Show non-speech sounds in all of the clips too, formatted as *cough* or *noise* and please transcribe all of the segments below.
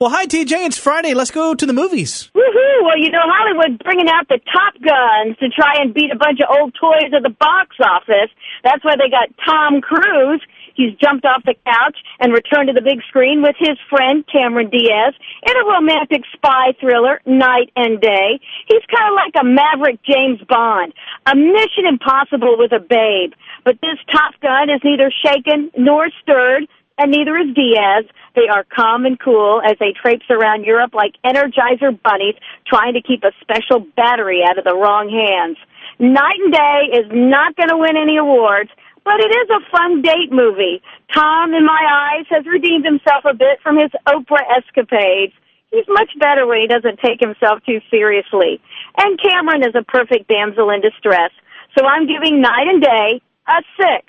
Well, hi, TJ. It's Friday. Let's go to the movies. Woohoo! Well, you know, Hollywood's bringing out the Top Guns to try and beat a bunch of old toys at the box office. That's why they got Tom Cruise. He's jumped off the couch and returned to the big screen with his friend Cameron Diaz in a romantic spy thriller, Knight and Day. He's kind of like a maverick James Bond, a mission impossible with a babe. But this Top Gun is neither shaken nor stirred, and neither is Diaz. They are calm and cool as they traipse around Europe like Energizer bunnies trying to keep a special battery out of the wrong hands. Knight and Day is not going to win any awards, but it is a fun date movie. Tom, in my eyes, has redeemed himself a bit from his Oprah escapades. He's much better when he doesn't take himself too seriously. And Cameron is a perfect damsel in distress. So I'm giving Knight and Day a six.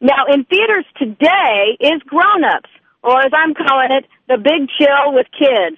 Now, in theaters today is Grown Ups, or as I'm calling it, The Big Chill with Kids.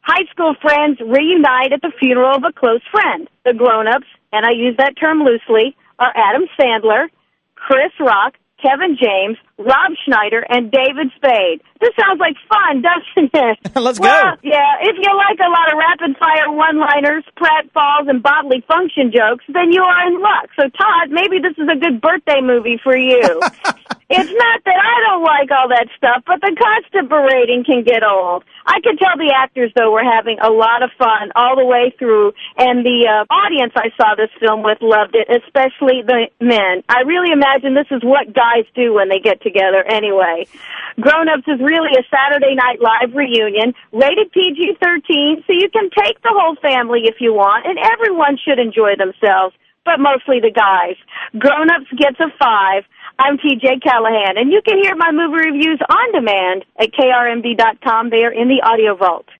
High school friends reunite at the funeral of a close friend. The Grown Ups, and I use that term loosely, are Adam Sandler, Chris Rock, Kevin James, Rob Schneider, and David Spade. This sounds like fun, *laughs* doesn't it? *laughs* Let's well, go. Yeah, if you like a lot of rapid fire one liners, pratfalls, and bodily function jokes, then you are in luck. So, Todd, maybe this is a good birthday movie for you. *laughs* it's not that I don't like all that stuff, but the constant berating can get old. I can tell the actors, though, were having a lot of fun all the way through, and the uh, audience I saw this film with loved it, especially the men. I really imagine this is what guys do when they get together anyway. Grown Ups is really a Saturday Night Live reunion, rated PG-13, so you can take the whole family if you want, and everyone should enjoy themselves, but mostly the guys. Grown Ups gets a five. I'm TJ Callahan, and you can hear my movie reviews on demand at krmv.com. They are in the audio vault.